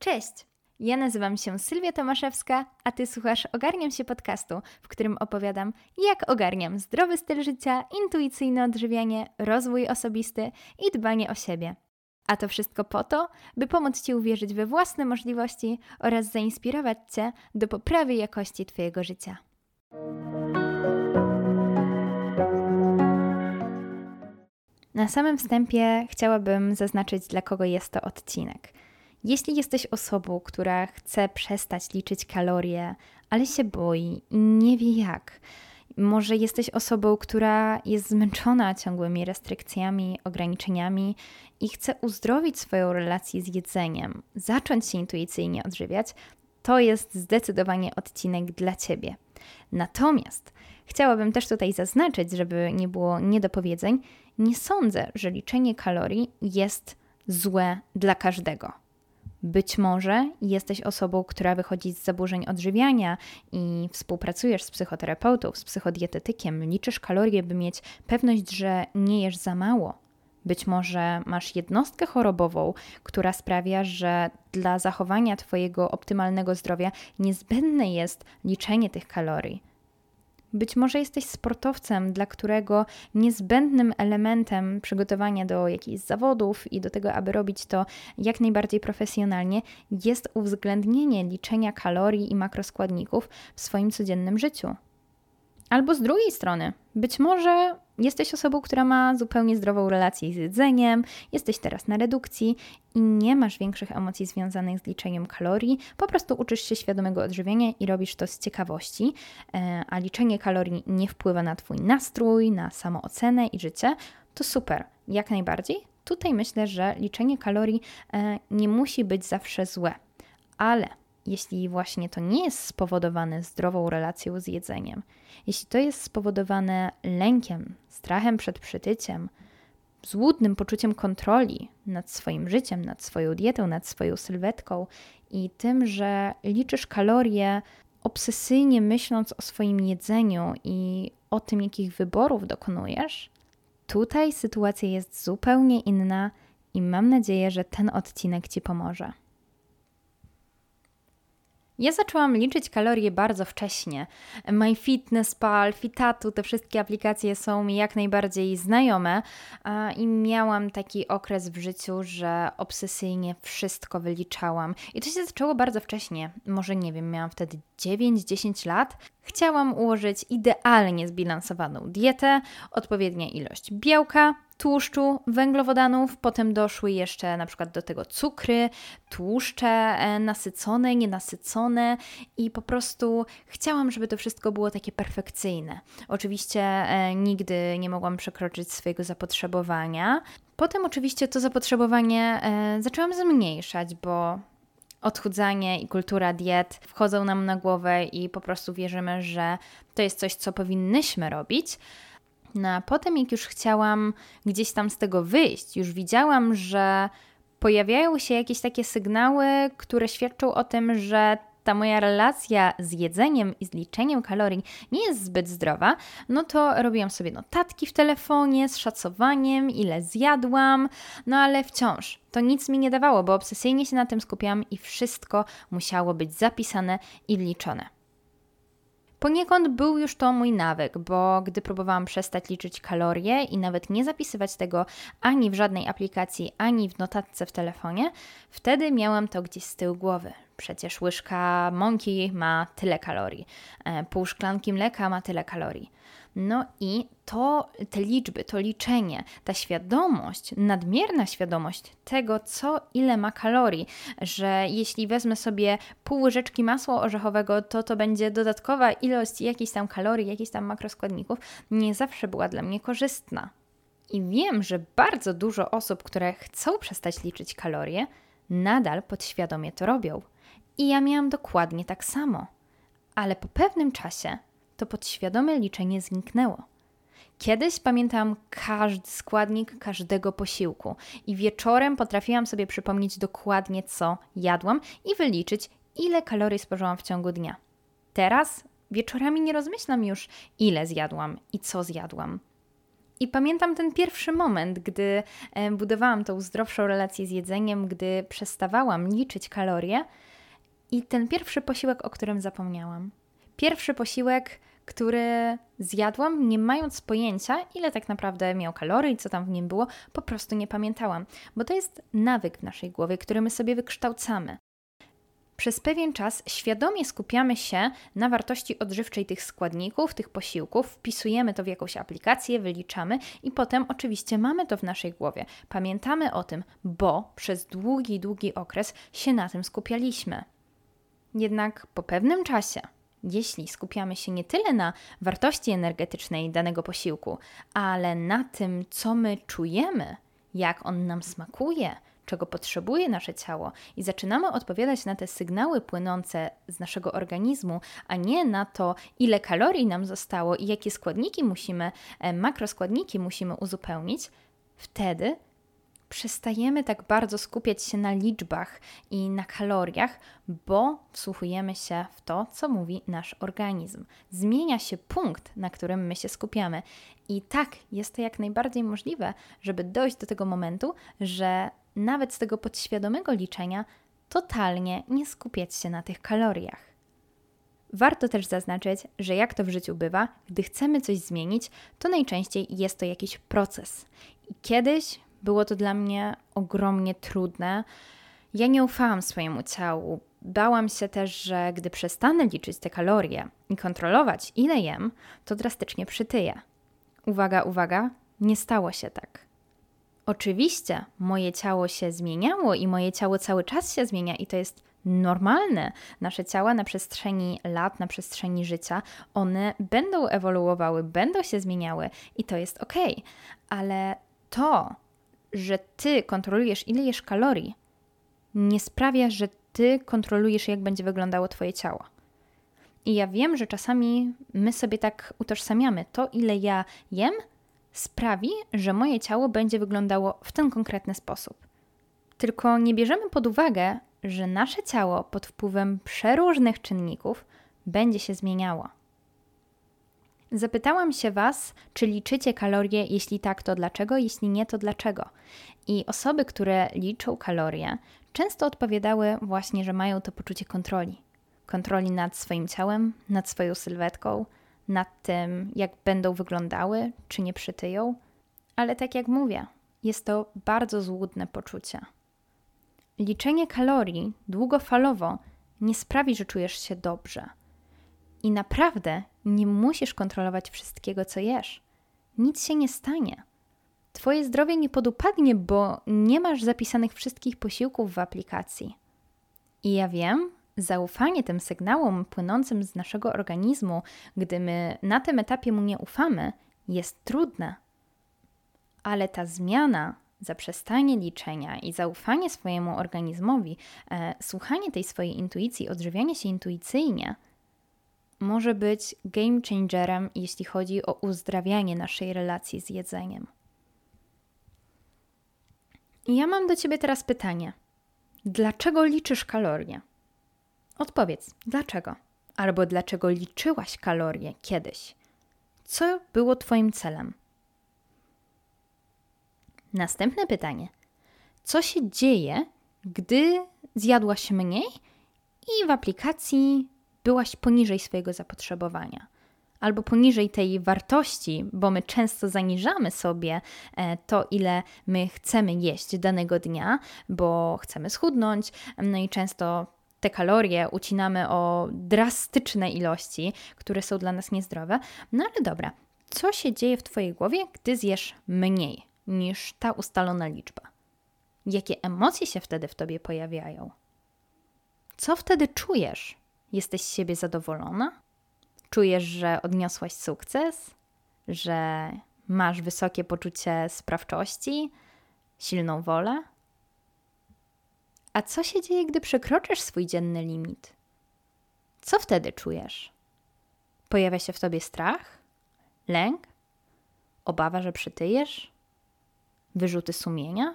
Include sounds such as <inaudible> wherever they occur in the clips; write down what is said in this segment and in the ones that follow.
Cześć! Ja nazywam się Sylwia Tomaszewska, a Ty słuchasz Ogarniam się podcastu, w którym opowiadam, jak ogarniam zdrowy styl życia, intuicyjne odżywianie, rozwój osobisty i dbanie o siebie. A to wszystko po to, by pomóc Ci uwierzyć we własne możliwości oraz zainspirować Cię do poprawy jakości Twojego życia. Na samym wstępie chciałabym zaznaczyć, dla kogo jest to odcinek. Jeśli jesteś osobą, która chce przestać liczyć kalorie, ale się boi i nie wie jak, może jesteś osobą, która jest zmęczona ciągłymi restrykcjami, ograniczeniami i chce uzdrowić swoją relację z jedzeniem, zacząć się intuicyjnie odżywiać, to jest zdecydowanie odcinek dla Ciebie. Natomiast chciałabym też tutaj zaznaczyć, żeby nie było niedopowiedzeń, nie sądzę, że liczenie kalorii jest złe dla każdego. Być może jesteś osobą, która wychodzi z zaburzeń odżywiania i współpracujesz z psychoterapeutą, z psychodietetykiem, liczysz kalorie, by mieć pewność, że nie jesz za mało. Być może masz jednostkę chorobową, która sprawia, że dla zachowania Twojego optymalnego zdrowia niezbędne jest liczenie tych kalorii. Być może jesteś sportowcem, dla którego niezbędnym elementem przygotowania do jakichś zawodów i do tego, aby robić to jak najbardziej profesjonalnie, jest uwzględnienie liczenia kalorii i makroskładników w swoim codziennym życiu. Albo z drugiej strony, być może jesteś osobą, która ma zupełnie zdrową relację z jedzeniem, jesteś teraz na redukcji i nie masz większych emocji związanych z liczeniem kalorii, po prostu uczysz się świadomego odżywienia i robisz to z ciekawości, e, a liczenie kalorii nie wpływa na Twój nastrój, na samoocenę i życie, to super, jak najbardziej. Tutaj myślę, że liczenie kalorii e, nie musi być zawsze złe, ale jeśli właśnie to nie jest spowodowane zdrową relacją z jedzeniem, jeśli to jest spowodowane lękiem, strachem przed przytyciem, złudnym poczuciem kontroli nad swoim życiem, nad swoją dietą, nad swoją sylwetką i tym, że liczysz kalorie obsesyjnie myśląc o swoim jedzeniu i o tym, jakich wyborów dokonujesz, tutaj sytuacja jest zupełnie inna i mam nadzieję, że ten odcinek Ci pomoże. Ja zaczęłam liczyć kalorie bardzo wcześnie. MyFitnessPal, Fitatu, te wszystkie aplikacje są mi jak najbardziej znajome i miałam taki okres w życiu, że obsesyjnie wszystko wyliczałam. I to się zaczęło bardzo wcześnie. Może nie wiem, miałam wtedy 9-10 lat. Chciałam ułożyć idealnie zbilansowaną dietę, odpowiednia ilość białka, tłuszczu, węglowodanów, potem doszły jeszcze na przykład do tego cukry, tłuszcze e, nasycone, nienasycone i po prostu chciałam, żeby to wszystko było takie perfekcyjne. Oczywiście e, nigdy nie mogłam przekroczyć swojego zapotrzebowania. Potem oczywiście to zapotrzebowanie e, zaczęłam zmniejszać, bo odchudzanie i kultura diet wchodzą nam na głowę i po prostu wierzymy, że to jest coś, co powinnyśmy robić. No a potem, jak już chciałam gdzieś tam z tego wyjść, już widziałam, że pojawiają się jakieś takie sygnały, które świadczą o tym, że ta moja relacja z jedzeniem i z liczeniem kalorii nie jest zbyt zdrowa, no to robiłam sobie notatki w telefonie z szacowaniem, ile zjadłam, no ale wciąż to nic mi nie dawało, bo obsesyjnie się na tym skupiałam i wszystko musiało być zapisane i liczone. Poniekąd był już to mój nawyk, bo gdy próbowałam przestać liczyć kalorie i nawet nie zapisywać tego ani w żadnej aplikacji, ani w notatce w telefonie, wtedy miałam to gdzieś z tyłu głowy. Przecież łyżka mąki ma tyle kalorii, e, pół szklanki mleka ma tyle kalorii. No i to, te liczby, to liczenie, ta świadomość, nadmierna świadomość tego, co ile ma kalorii, że jeśli wezmę sobie pół łyżeczki masła orzechowego, to to będzie dodatkowa ilość jakichś tam kalorii, jakichś tam makroskładników, nie zawsze była dla mnie korzystna. I wiem, że bardzo dużo osób, które chcą przestać liczyć kalorie, nadal podświadomie to robią. I ja miałam dokładnie tak samo. Ale po pewnym czasie to podświadome liczenie zniknęło. Kiedyś pamiętam każdy składnik każdego posiłku i wieczorem potrafiłam sobie przypomnieć dokładnie, co jadłam i wyliczyć, ile kalorii spożyłam w ciągu dnia. Teraz wieczorami nie rozmyślam już, ile zjadłam i co zjadłam. I pamiętam ten pierwszy moment, gdy e, budowałam tą zdrowszą relację z jedzeniem, gdy przestawałam liczyć kalorie i ten pierwszy posiłek, o którym zapomniałam. Pierwszy posiłek, który zjadłam, nie mając pojęcia, ile tak naprawdę miał kalorii, co tam w nim było, po prostu nie pamiętałam, bo to jest nawyk w naszej głowie, który my sobie wykształcamy. Przez pewien czas świadomie skupiamy się na wartości odżywczej tych składników, tych posiłków, wpisujemy to w jakąś aplikację, wyliczamy i potem oczywiście mamy to w naszej głowie. Pamiętamy o tym, bo przez długi, długi okres się na tym skupialiśmy. Jednak po pewnym czasie, jeśli skupiamy się nie tyle na wartości energetycznej danego posiłku, ale na tym, co my czujemy, jak on nam smakuje, czego potrzebuje nasze ciało, i zaczynamy odpowiadać na te sygnały płynące z naszego organizmu, a nie na to, ile kalorii nam zostało i jakie składniki musimy, e, makroskładniki musimy uzupełnić, wtedy przestajemy tak bardzo skupiać się na liczbach i na kaloriach, bo wsłuchujemy się w to, co mówi nasz organizm. Zmienia się punkt, na którym my się skupiamy. I tak jest to jak najbardziej możliwe, żeby dojść do tego momentu, że nawet z tego podświadomego liczenia totalnie nie skupiać się na tych kaloriach. Warto też zaznaczyć, że jak to w życiu bywa, gdy chcemy coś zmienić, to najczęściej jest to jakiś proces. I kiedyś było to dla mnie ogromnie trudne. Ja nie ufałam swojemu ciału. Bałam się też, że gdy przestanę liczyć te kalorie i kontrolować, ile jem, to drastycznie przytyję. Uwaga, uwaga, nie stało się tak. Oczywiście moje ciało się zmieniało i moje ciało cały czas się zmienia i to jest normalne. Nasze ciała na przestrzeni lat, na przestrzeni życia, one będą ewoluowały, będą się zmieniały i to jest ok. Ale to, że ty kontrolujesz, ile jesz kalorii, nie sprawia, że ty kontrolujesz, jak będzie wyglądało twoje ciało. I ja wiem, że czasami my sobie tak utożsamiamy to, ile ja jem, sprawi, że moje ciało będzie wyglądało w ten konkretny sposób. Tylko nie bierzemy pod uwagę, że nasze ciało pod wpływem przeróżnych czynników będzie się zmieniało. Zapytałam się Was, czy liczycie kalorie, jeśli tak, to dlaczego, jeśli nie, to dlaczego. I osoby, które liczą kalorie, często odpowiadały właśnie, że mają to poczucie kontroli. Kontroli nad swoim ciałem, nad swoją sylwetką, nad tym, jak będą wyglądały, czy nie przytyją. Ale tak jak mówię, jest to bardzo złudne poczucie. Liczenie kalorii długofalowo nie sprawi, że czujesz się dobrze. I naprawdę nie musisz kontrolować wszystkiego, co jesz. Nic się nie stanie. Twoje zdrowie nie podupadnie, bo nie masz zapisanych wszystkich posiłków w aplikacji. I ja wiem, zaufanie tym sygnałom płynącym z naszego organizmu, gdy my na tym etapie mu nie ufamy, jest trudne. Ale ta zmiana, zaprzestanie liczenia i zaufanie swojemu organizmowi, e, słuchanie tej swojej intuicji, odżywianie się intuicyjnie, może być game changerem, jeśli chodzi o uzdrawianie naszej relacji z jedzeniem. I ja mam do Ciebie teraz pytanie. Dlaczego liczysz kalorie? Odpowiedz, dlaczego? Albo dlaczego liczyłaś kalorie kiedyś? Co było Twoim celem? Następne pytanie. Co się dzieje, gdy zjadłaś mniej i w aplikacji byłaś poniżej swojego zapotrzebowania? Albo poniżej tej wartości, bo my często zaniżamy sobie e, to, ile my chcemy jeść danego dnia, bo chcemy schudnąć, no i często te kalorie ucinamy o drastyczne ilości, które są dla nas niezdrowe. No ale dobra, co się dzieje w Twojej głowie, gdy zjesz mniej niż ta ustalona liczba? Jakie emocje się wtedy w Tobie pojawiają? Co wtedy czujesz? Jesteś z siebie zadowolona? Czujesz, że odniosłaś sukces? Że masz wysokie poczucie sprawczości? Silną wolę? A co się dzieje, gdy przekroczysz swój dzienny limit? Co wtedy czujesz? Pojawia się w tobie strach? Lęk? Obawa, że przytyjesz? Wyrzuty sumienia?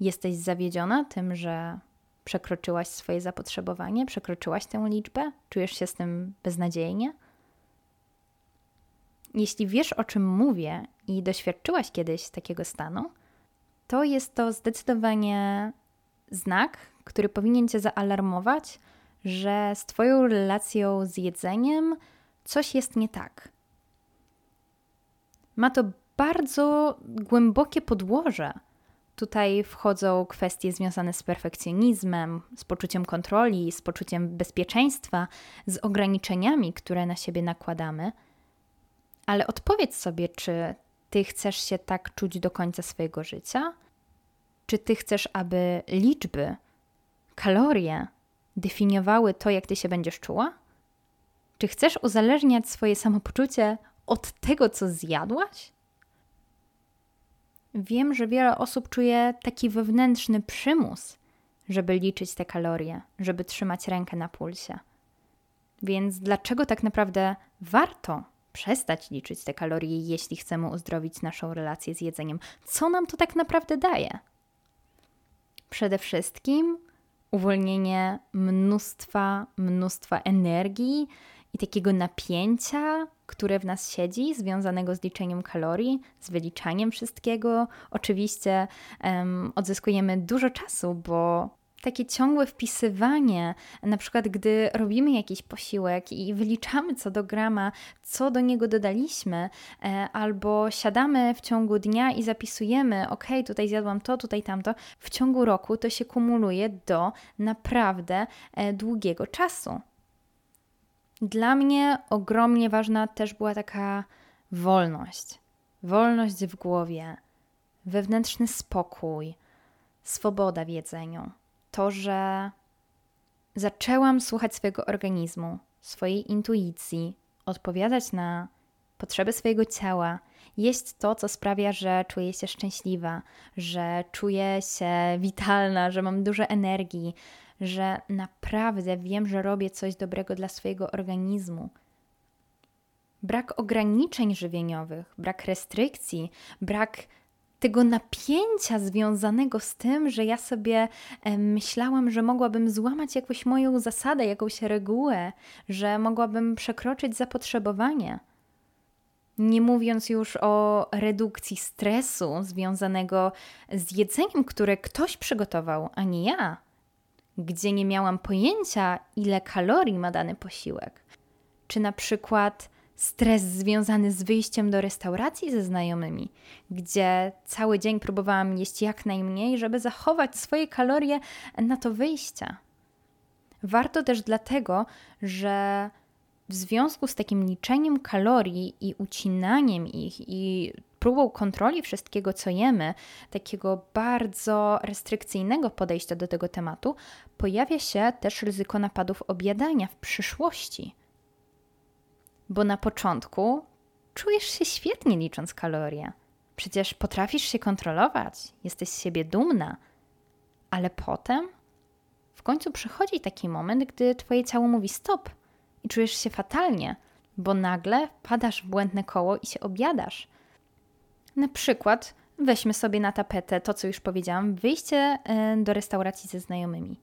Jesteś zawiedziona tym, że przekroczyłaś swoje zapotrzebowanie, przekroczyłaś tę liczbę? Czujesz się z tym beznadziejnie? Jeśli wiesz, o czym mówię i doświadczyłaś kiedyś takiego stanu, to jest to zdecydowanie znak, który powinien Cię zaalarmować, że z Twoją relacją z jedzeniem coś jest nie tak. Ma to bardzo głębokie podłoże. Tutaj wchodzą kwestie związane z perfekcjonizmem, z poczuciem kontroli, z poczuciem bezpieczeństwa, z ograniczeniami, które na siebie nakładamy. Ale odpowiedz sobie, czy ty chcesz się tak czuć do końca swojego życia? Czy ty chcesz, aby liczby, kalorie definiowały to, jak ty się będziesz czuła? Czy chcesz uzależniać swoje samopoczucie od tego, co zjadłaś? Wiem, że wiele osób czuje taki wewnętrzny przymus, żeby liczyć te kalorie, żeby trzymać rękę na pulsie. Więc dlaczego tak naprawdę warto przestać liczyć te kalorie, jeśli chcemy uzdrowić naszą relację z jedzeniem? Co nam to tak naprawdę daje? Przede wszystkim uwolnienie mnóstwa, mnóstwa energii i takiego napięcia, które w nas siedzi, związanego z liczeniem kalorii, z wyliczaniem wszystkiego. Oczywiście um, odzyskujemy dużo czasu, bo takie ciągłe wpisywanie, na przykład gdy robimy jakiś posiłek i wyliczamy co do grama, co do niego dodaliśmy, e, albo siadamy w ciągu dnia i zapisujemy, ok, tutaj zjadłam to, tutaj tamto, w ciągu roku to się kumuluje do naprawdę e, długiego czasu. Dla mnie ogromnie ważna też była taka wolność. Wolność w głowie, wewnętrzny spokój, swoboda w jedzeniu. To, że zaczęłam słuchać swojego organizmu, swojej intuicji, odpowiadać na potrzeby swojego ciała, jeść to, co sprawia, że czuję się szczęśliwa, że czuję się <laughs> witalna, że mam dużo energii, że naprawdę wiem, że robię coś dobrego dla swojego organizmu. Brak ograniczeń żywieniowych, brak restrykcji, brak tego napięcia związanego z tym, że ja sobie myślałam, że mogłabym złamać jakąś moją zasadę, jakąś regułę, że mogłabym przekroczyć zapotrzebowanie. Nie mówiąc już o redukcji stresu związanego z jedzeniem, które ktoś przygotował, a nie ja gdzie nie miałam pojęcia, ile kalorii ma dany posiłek. Czy na przykład stres związany z wyjściem do restauracji ze znajomymi, gdzie cały dzień próbowałam jeść jak najmniej, żeby zachować swoje kalorie na to wyjście. Warto też dlatego, że w związku z takim liczeniem kalorii i ucinaniem ich i próbą kontroli wszystkiego, co jemy, takiego bardzo restrykcyjnego podejścia do tego tematu, pojawia się też ryzyko napadów objadania w przyszłości. Bo na początku czujesz się świetnie licząc kalorie. Przecież potrafisz się kontrolować, jesteś z siebie dumna, ale potem w końcu przychodzi taki moment, gdy twoje ciało mówi stop i czujesz się fatalnie, bo nagle wpadasz w błędne koło i się objadasz. Na przykład weźmy sobie na tapetę to, co już powiedziałam, wyjście e, do restauracji ze znajomymi.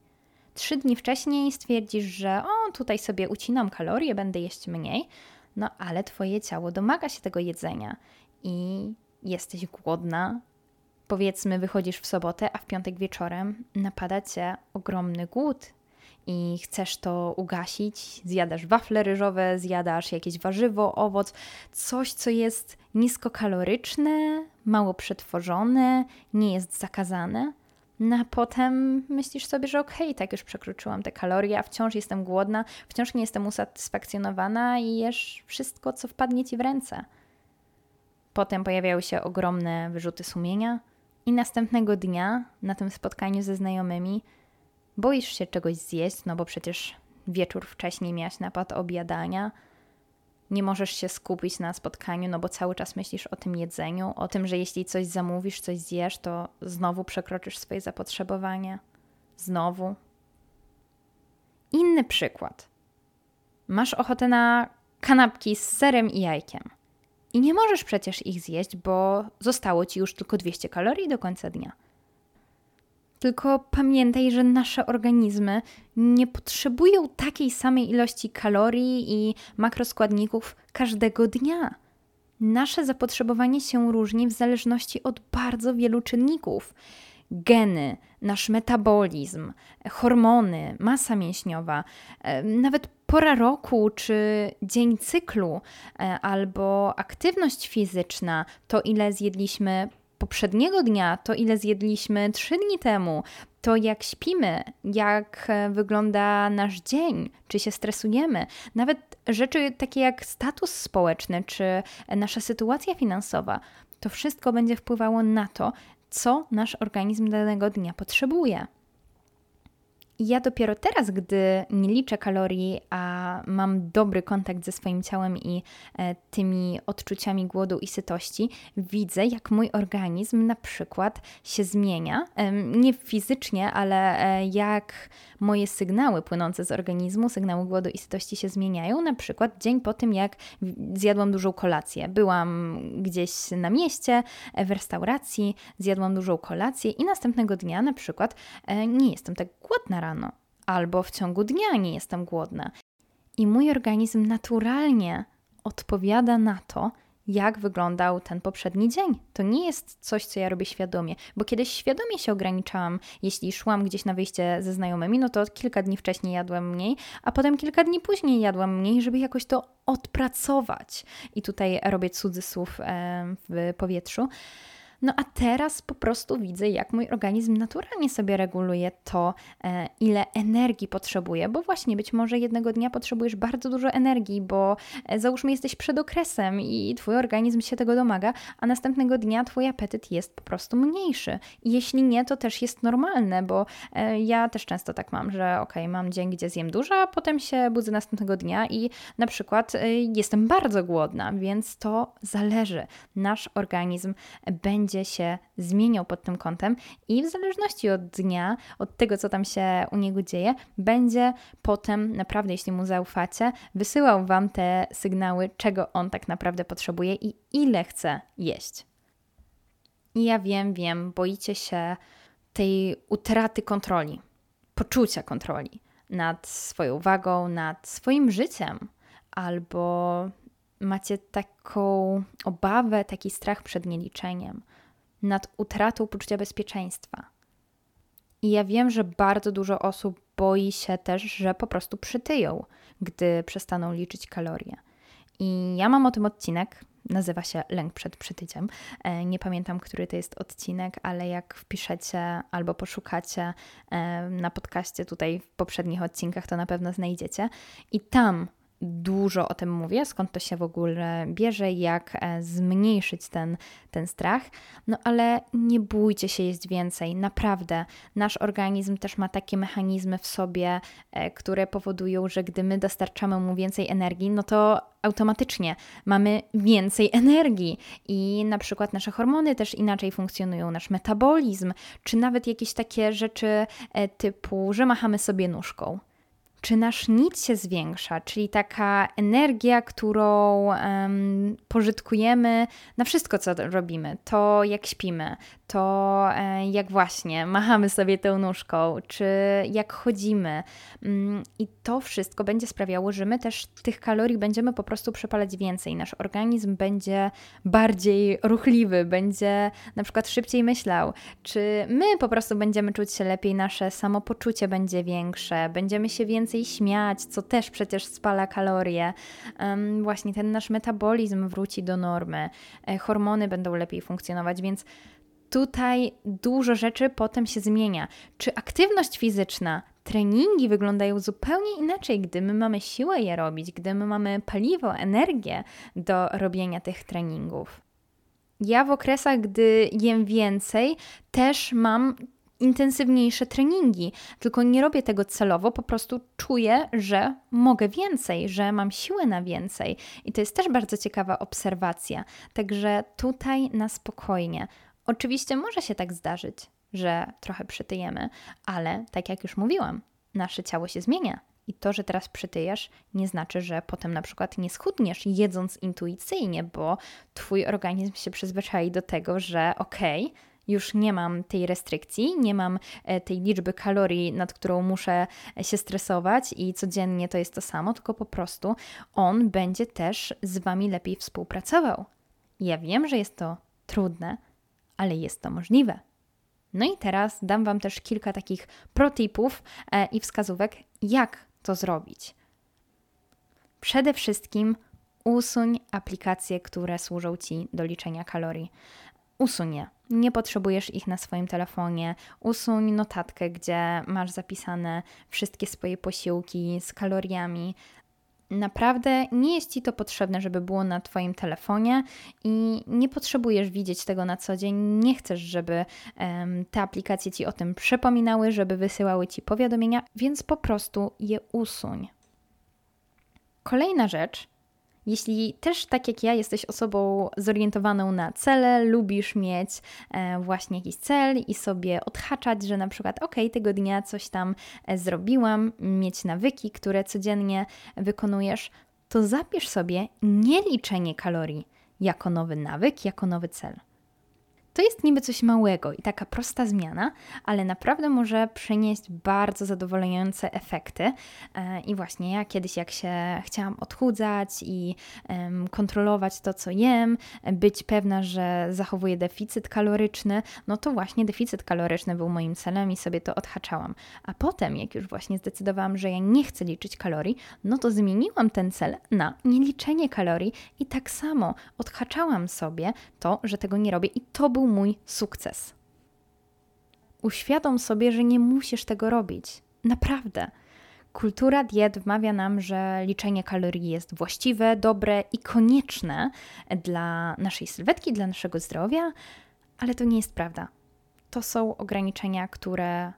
Trzy dni wcześniej stwierdzisz, że o, tutaj sobie ucinam kalorie, będę jeść mniej, no ale twoje ciało domaga się tego jedzenia i jesteś głodna. Powiedzmy, wychodzisz w sobotę, a w piątek wieczorem napada cię ogromny głód i chcesz to ugasić, zjadasz wafle ryżowe, zjadasz jakieś warzywo, owoc, coś, co jest niskokaloryczne, mało przetworzone, nie jest zakazane. No a potem myślisz sobie, że okej, okay, tak już przekroczyłam te kalorie, a wciąż jestem głodna, wciąż nie jestem usatysfakcjonowana i jesz wszystko, co wpadnie ci w ręce. Potem pojawiały się ogromne wyrzuty sumienia, i następnego dnia na tym spotkaniu ze znajomymi boisz się czegoś zjeść, no bo przecież wieczór wcześniej miałaś napad obiadania. Nie możesz się skupić na spotkaniu, no bo cały czas myślisz o tym jedzeniu, o tym, że jeśli coś zamówisz, coś zjesz, to znowu przekroczysz swoje zapotrzebowanie. Znowu. Inny przykład. Masz ochotę na kanapki z serem i jajkiem. I nie możesz przecież ich zjeść, bo zostało ci już tylko 200 kalorii do końca dnia. Tylko pamiętaj, że nasze organizmy nie potrzebują takiej samej ilości kalorii i makroskładników każdego dnia. nasze zapotrzebowanie się różni w zależności od bardzo wielu czynników. Geny, nasz metabolizm, hormony, masa mięśniowa, e, nawet pora roku czy dzień cyklu, e, albo aktywność fizyczna, to ile zjedliśmy poprzedniego dnia, to ile zjedliśmy trzy dni temu, to jak śpimy, jak e, wygląda nasz dzień, czy się stresujemy, nawet rzeczy takie jak status społeczny, czy nasza sytuacja finansowa, to wszystko będzie wpływało na to, co nasz organizm danego dnia potrzebuje. Ja dopiero teraz, gdy nie liczę kalorii, a mam dobry kontakt ze swoim ciałem i e, tymi odczuciami głodu i sytości, widzę, jak mój organizm na przykład się zmienia. Nie fizycznie, ale e, jak moje sygnały płynące z organizmu, sygnały głodu i sytości się zmieniają. Na przykład dzień po tym, jak zjadłam dużą kolację. Byłam gdzieś na mieście, e, w restauracji, zjadłam dużą kolację i następnego dnia na przykład nie jestem tak głodna rano. Albo w ciągu dnia nie jestem głodna. I mój organizm naturalnie odpowiada na to, jak wyglądał ten poprzedni dzień. To nie jest coś, co ja robię świadomie, bo kiedyś świadomie się ograniczałam. Jeśli szłam gdzieś na wyjście ze znajomymi, no to kilka dni wcześniej jadłam mniej, a potem kilka dni później jadłam mniej, żeby jakoś to odpracować. I tutaj robię cudzysłów w powietrzu. No a teraz po prostu widzę, jak mój organizm naturalnie sobie reguluje to, e, ile energii potrzebuje, bo właśnie być może jednego dnia potrzebujesz bardzo dużo energii, bo e, załóżmy jesteś przed okresem i twój organizm się tego domaga, a następnego dnia twój apetyt jest po prostu mniejszy. Jeśli nie, to też jest normalne, bo e, ja też często tak mam, że ok, mam dzień, gdzie zjem dużo, a potem się budzę następnego dnia i na przykład jestem bardzo głodna, więc to zależy. Nasz organizm będzie będzie się zmieniał pod tym kątem i w zależności od dnia, od tego, co tam się u niego dzieje, będzie potem, naprawdę, jeśli mu zaufacie, wysyłał Wam te sygnały, czego on tak naprawdę potrzebuje i ile chce jeść. I ja wiem, wiem, boicie się tej utraty kontroli, poczucia kontroli nad swoją wagą, nad swoim życiem, albo macie taką obawę, taki strach przed nieliczeniem, nad utratą poczucia bezpieczeństwa. I ja wiem, że bardzo dużo osób boi się też, że po prostu przytyją, gdy przestaną liczyć kalorie. I ja mam o tym odcinek, nazywa się Lęk przed przytyciem. E, nie pamiętam, który to jest odcinek, ale jak wpiszecie albo poszukacie e, na podcaście tutaj w poprzednich odcinkach, to na pewno znajdziecie. I tam dużo o tym mówię, skąd to się w ogóle bierze, jak e, zmniejszyć ten, ten strach. No ale nie bójcie się jeść więcej, naprawdę. Nasz organizm też ma takie mechanizmy w sobie, e, które powodują, że gdy my dostarczamy mu więcej energii, no to automatycznie mamy więcej energii i na przykład nasze hormony też inaczej funkcjonują, nasz metabolizm, czy nawet jakieś takie rzeczy e, typu, że machamy sobie nóżką czy nasz nic się zwiększa, czyli taka energia, którą um, pożytkujemy na wszystko, co robimy. To jak śpimy, to e, jak właśnie <laughs> machamy sobie tą nóżką, czy jak chodzimy. Mm, I to wszystko będzie sprawiało, że my też tych kalorii będziemy po prostu przepalać więcej. Nasz organizm będzie bardziej ruchliwy, będzie na przykład szybciej myślał, czy my po prostu będziemy czuć się lepiej, nasze samopoczucie będzie większe, będziemy się więcej śmiać, co też przecież spala kalorie. Właśnie ten nasz metabolizm wróci do normy, e, hormony będą lepiej funkcjonować, więc tutaj dużo rzeczy potem się zmienia. Czy aktywność fizyczna, treningi wyglądają zupełnie inaczej, gdy my mamy siłę je robić, gdy my mamy paliwo, energię do robienia tych treningów. Ja w okresach, gdy jem więcej, też mam intensywniejsze treningi, tylko nie robię tego celowo, po prostu czuję, że mogę więcej, że mam siłę na więcej. I to jest też bardzo ciekawa obserwacja. Także tutaj na spokojnie. Oczywiście może się tak zdarzyć, że trochę przytyjemy, ale tak jak już mówiłam, nasze ciało się zmienia. I to, że teraz przytyjesz, nie znaczy, że potem na przykład nie schudniesz jedząc intuicyjnie, bo twój organizm się przyzwyczai do tego, że okej, okay, już nie mam tej restrykcji, nie mam e, tej liczby kalorii, nad którą muszę się stresować i codziennie to jest to samo, tylko po prostu on będzie też z Wami lepiej współpracował Ja wiem, że jest to trudne, ale jest to możliwe. No i teraz dam Wam też kilka takich protipów e, i wskazówek, jak to zrobić. Przede wszystkim usuń aplikacje, które służą Ci do liczenia kalorii. Usuń je. Nie potrzebujesz ich na swoim telefonie. Usuń notatkę, gdzie masz zapisane wszystkie swoje posiłki z kaloriami. Naprawdę nie jest Ci to potrzebne, żeby było na Twoim telefonie i nie potrzebujesz widzieć tego na co dzień. Nie chcesz, żeby um, te aplikacje Ci o tym przypominały, żeby wysyłały Ci powiadomienia, więc po prostu je usuń. Kolejna rzecz, jeśli też tak jak ja jesteś osobą zorientowaną na cele, lubisz mieć e, właśnie jakiś cel i sobie odhaczać, że na przykład ok, tego dnia coś tam e, zrobiłam, mieć nawyki, które codziennie wykonujesz, to zapisz sobie nie liczenie kalorii jako nowy nawyk, jako nowy cel. To jest niby coś małego i taka prosta zmiana, ale naprawdę może przynieść bardzo zadowalające efekty. E, I właśnie ja kiedyś, jak się chciałam odchudzać i kontrolować to, co jem, być pewna, że zachowuję deficyt kaloryczny, no to właśnie deficyt kaloryczny był moim celem i sobie to odhaczałam. A potem, jak już właśnie zdecydowałam, że ja nie chcę liczyć kalorii, no to zmieniłam ten cel na nieliczenie kalorii i tak samo odhaczałam sobie to, że tego nie robię i to był mój sukces. Uświadom sobie, że nie musisz tego robić. Naprawdę. Kultura diet wmawia nam, że liczenie kalorii jest właściwe, dobre i konieczne dla naszej sylwetki, dla naszego zdrowia, ale to nie jest prawda. To są ograniczenia, które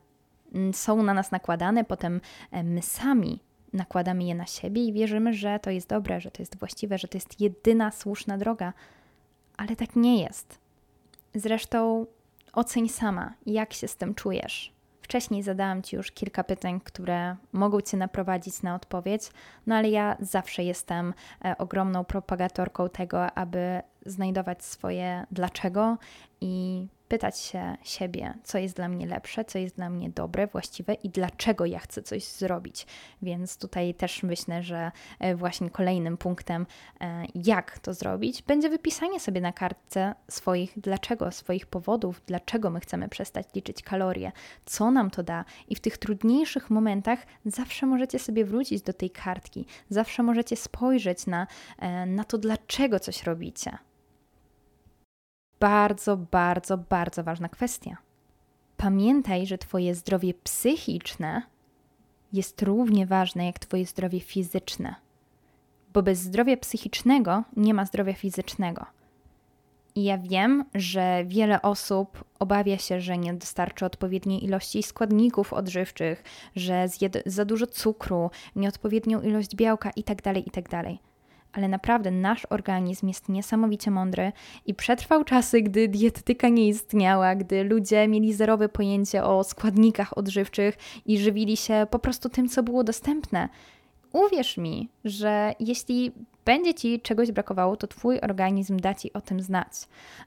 mm, są na nas nakładane, potem e, my sami nakładamy je na siebie i wierzymy, że to jest dobre, że to jest właściwe, że to jest jedyna słuszna droga, ale tak nie jest. Zresztą oceń sama, jak się z tym czujesz. Wcześniej zadałam Ci już kilka pytań, które mogą Cię naprowadzić na odpowiedź, no ale ja zawsze jestem e, ogromną propagatorką tego, aby znajdować swoje dlaczego i pytać się siebie, co jest dla mnie lepsze, co jest dla mnie dobre, właściwe i dlaczego ja chcę coś zrobić. Więc tutaj też myślę, że e, właśnie kolejnym punktem, e, jak to zrobić, będzie wypisanie sobie na kartce swoich dlaczego, swoich powodów, dlaczego my chcemy przestać liczyć kalorie, co nam to da. I w tych trudniejszych momentach zawsze możecie sobie wrócić do tej kartki, zawsze możecie spojrzeć na, e, na to, dlaczego coś robicie bardzo, bardzo, bardzo ważna kwestia. Pamiętaj, że Twoje zdrowie psychiczne jest równie ważne jak Twoje zdrowie fizyczne, bo bez zdrowia psychicznego nie ma zdrowia fizycznego. I ja wiem, że wiele osób obawia się, że nie dostarczy odpowiedniej ilości składników odżywczych, że zje za dużo cukru, nieodpowiednią ilość białka itd., tak itd. Ale naprawdę nasz organizm jest niesamowicie mądry i przetrwał czasy, gdy dietetyka nie istniała, gdy ludzie mieli zerowe pojęcie o składnikach odżywczych i żywili się po prostu tym, co było dostępne. Uwierz mi, że jeśli będzie ci czegoś brakowało, to twój organizm da ci o tym znać.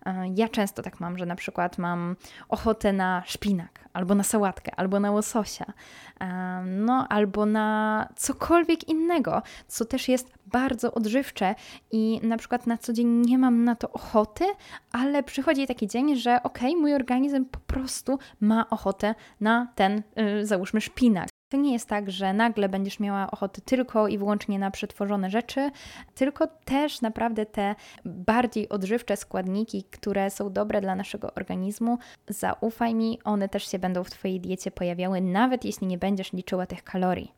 E, ja często tak mam, że na przykład mam ochotę na szpinak, albo na sałatkę, albo na łososia, e, no albo na cokolwiek innego, co też jest bardzo odżywcze i na przykład na co dzień nie mam na to ochoty, ale przychodzi taki dzień, że okej, okay, mój organizm po prostu ma ochotę na ten, yy, załóżmy, szpinak. To nie jest tak, że nagle będziesz miała ochotę tylko i wyłącznie na przetworzone rzeczy, tylko też naprawdę te bardziej odżywcze składniki, które są dobre dla naszego organizmu, zaufaj mi, one też się będą w Twojej diecie pojawiały, nawet jeśli nie będziesz liczyła tych kalorii.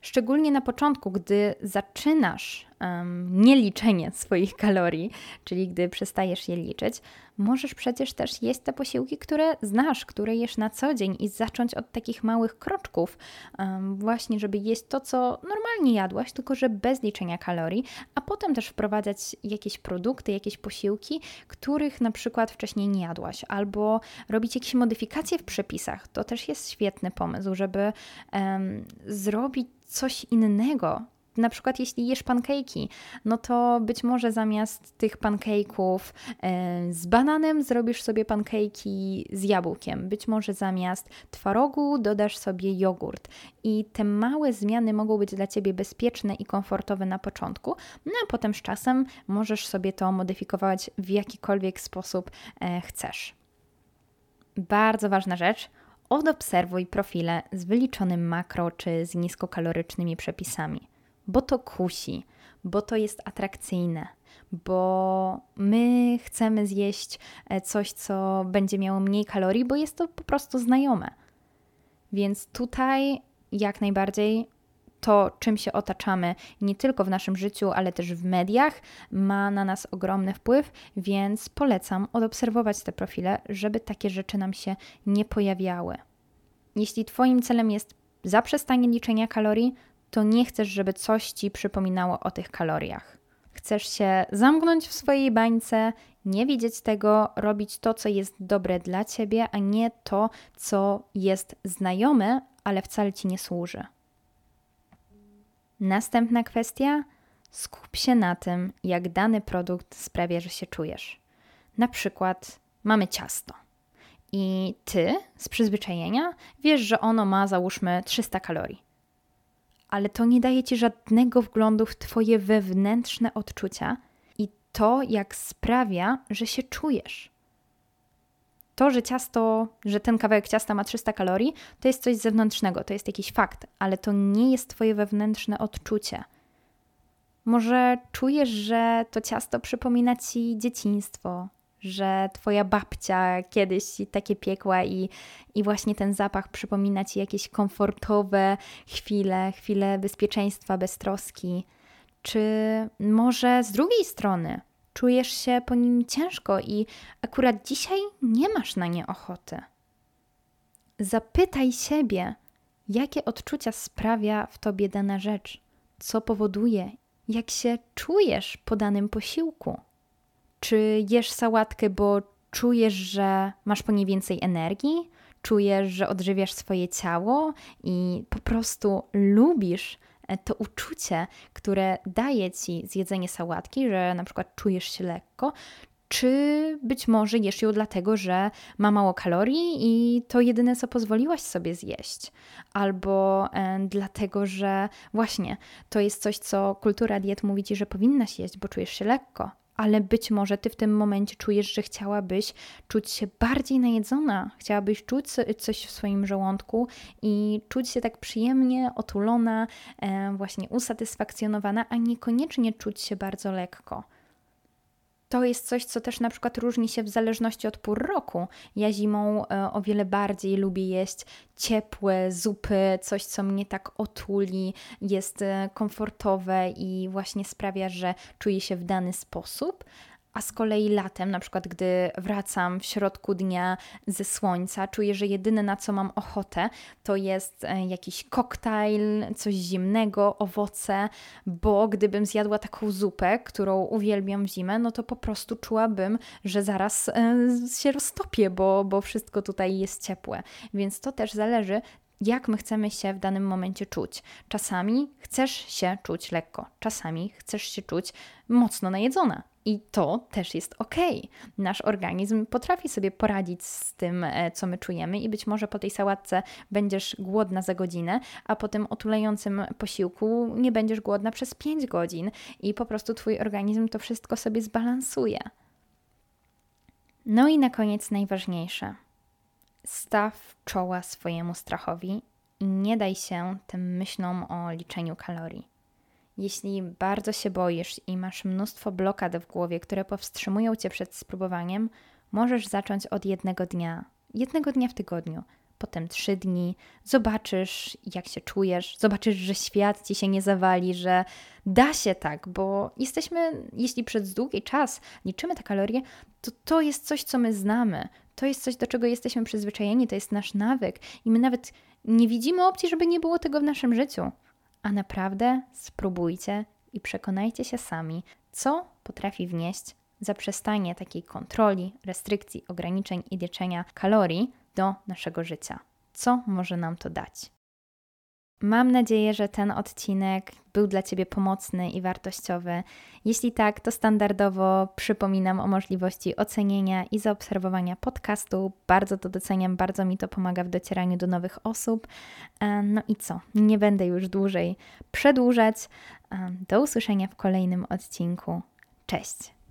Szczególnie na początku, gdy zaczynasz um, nieliczenie swoich kalorii, czyli gdy przestajesz je liczyć, możesz przecież też jeść te posiłki, które znasz, które jesz na co dzień i zacząć od takich małych kroczków, um, właśnie, żeby jeść to, co normalnie jadłaś, tylko że bez liczenia kalorii, a potem też wprowadzać jakieś produkty, jakieś posiłki, których na przykład wcześniej nie jadłaś, albo robić jakieś modyfikacje w przepisach. To też jest świetny pomysł, żeby um, zrobić coś innego na przykład jeśli jesz pankejki, no to być może zamiast tych pancake'ów e, z bananem zrobisz sobie pankejki z jabłkiem. Być może zamiast twarogu dodasz sobie jogurt. I te małe zmiany mogą być dla Ciebie bezpieczne i komfortowe na początku, no a potem z czasem możesz sobie to modyfikować w jakikolwiek sposób e, chcesz. Bardzo ważna rzecz – odobserwuj profile z wyliczonym makro czy z niskokalorycznymi przepisami, bo to kusi, bo to jest atrakcyjne, bo my chcemy zjeść e, coś, co będzie miało mniej kalorii, bo jest to po prostu znajome. Więc tutaj jak najbardziej to, czym się otaczamy, nie tylko w naszym życiu, ale też w mediach, ma na nas ogromny wpływ, więc polecam odobserwować te profile, żeby takie rzeczy nam się nie pojawiały. Jeśli Twoim celem jest zaprzestanie liczenia kalorii, to nie chcesz, żeby coś Ci przypominało o tych kaloriach. Chcesz się zamknąć w swojej bańce, nie widzieć tego, robić to, co jest dobre dla Ciebie, a nie to, co jest znajome, ale wcale Ci nie służy. Następna kwestia: skup się na tym, jak dany produkt sprawia, że się czujesz. Na przykład mamy ciasto. I ty z przyzwyczajenia wiesz, że ono ma załóżmy 300 kalorii. Ale to nie daje ci żadnego wglądu w twoje wewnętrzne odczucia i to, jak sprawia, że się czujesz. To, że ciasto, że ten kawałek ciasta ma 300 kalorii, to jest coś zewnętrznego, to jest jakiś fakt, ale to nie jest Twoje wewnętrzne odczucie. Może czujesz, że to ciasto przypomina Ci dzieciństwo, że Twoja babcia kiedyś takie piekła i, i właśnie ten zapach przypomina Ci jakieś komfortowe chwile, chwile bezpieczeństwa, beztroski. Czy może z drugiej strony czujesz się po nim ciężko i akurat dzisiaj nie masz na nie ochoty. Zapytaj siebie, jakie odczucia sprawia w tobie dana rzecz, co powoduje, jak się czujesz po danym posiłku. Czy jesz sałatkę, bo czujesz, że masz po niej więcej energii? Czujesz, że odżywiasz swoje ciało? I po prostu lubisz E, to uczucie, które daje ci zjedzenie sałatki, że na przykład czujesz się lekko, czy być może jesz ją dlatego, że ma mało kalorii i to jedyne, co pozwoliłaś sobie zjeść, albo e, dlatego, że właśnie to jest coś, co kultura diet mówi ci, że powinnaś jeść, bo czujesz się lekko, ale być może ty w tym momencie czujesz, że chciałabyś czuć się bardziej najedzona, chciałabyś czuć coś w swoim żołądku i czuć się tak przyjemnie otulona, właśnie usatysfakcjonowana, a niekoniecznie czuć się bardzo lekko to jest coś, co też na przykład różni się w zależności od pór roku. Ja zimą e, o wiele bardziej lubię jeść ciepłe zupy, coś, co mnie tak otuli, jest e, komfortowe i właśnie sprawia, że czuję się w dany sposób. A z kolei latem, na przykład gdy wracam w środku dnia ze słońca, czuję, że jedyne na co mam ochotę to jest e, jakiś koktajl, coś zimnego, owoce, bo gdybym zjadła taką zupę, którą uwielbiam w zimę, no to po prostu czułabym, że zaraz e, się roztopię, bo, bo wszystko tutaj jest ciepłe. Więc to też zależy, jak my chcemy się w danym momencie czuć. Czasami chcesz się czuć lekko, czasami chcesz się czuć mocno najedzona. I to też jest ok. Nasz organizm potrafi sobie poradzić z tym, e, co my czujemy, i być może po tej sałatce będziesz głodna za godzinę, a po tym otulającym posiłku nie będziesz głodna przez 5 godzin, i po prostu Twój organizm to wszystko sobie zbalansuje. No i na koniec najważniejsze. Staw czoła swojemu strachowi i nie daj się tym myślom o liczeniu kalorii. Jeśli bardzo się boisz i masz mnóstwo blokad w głowie, które powstrzymują cię przed spróbowaniem, możesz zacząć od jednego dnia, jednego dnia w tygodniu, potem trzy dni. Zobaczysz, jak się czujesz, zobaczysz, że świat ci się nie zawali, że da się tak, bo jesteśmy, jeśli przez długi czas liczymy te kalorie, to to jest coś, co my znamy. To jest coś, do czego jesteśmy przyzwyczajeni, to jest nasz nawyk i my nawet nie widzimy opcji, żeby nie było tego w naszym życiu. A naprawdę spróbujcie i przekonajcie się sami, co potrafi wnieść zaprzestanie takiej kontroli, restrykcji, ograniczeń i liczenia kalorii do naszego życia. Co może nam to dać? Mam nadzieję, że ten odcinek był dla Ciebie pomocny i wartościowy. Jeśli tak, to standardowo przypominam o możliwości ocenienia i zaobserwowania podcastu. Bardzo to doceniam, bardzo mi to pomaga w docieraniu do nowych osób. E, no i co? Nie będę już dłużej przedłużać. E, do usłyszenia w kolejnym odcinku. Cześć!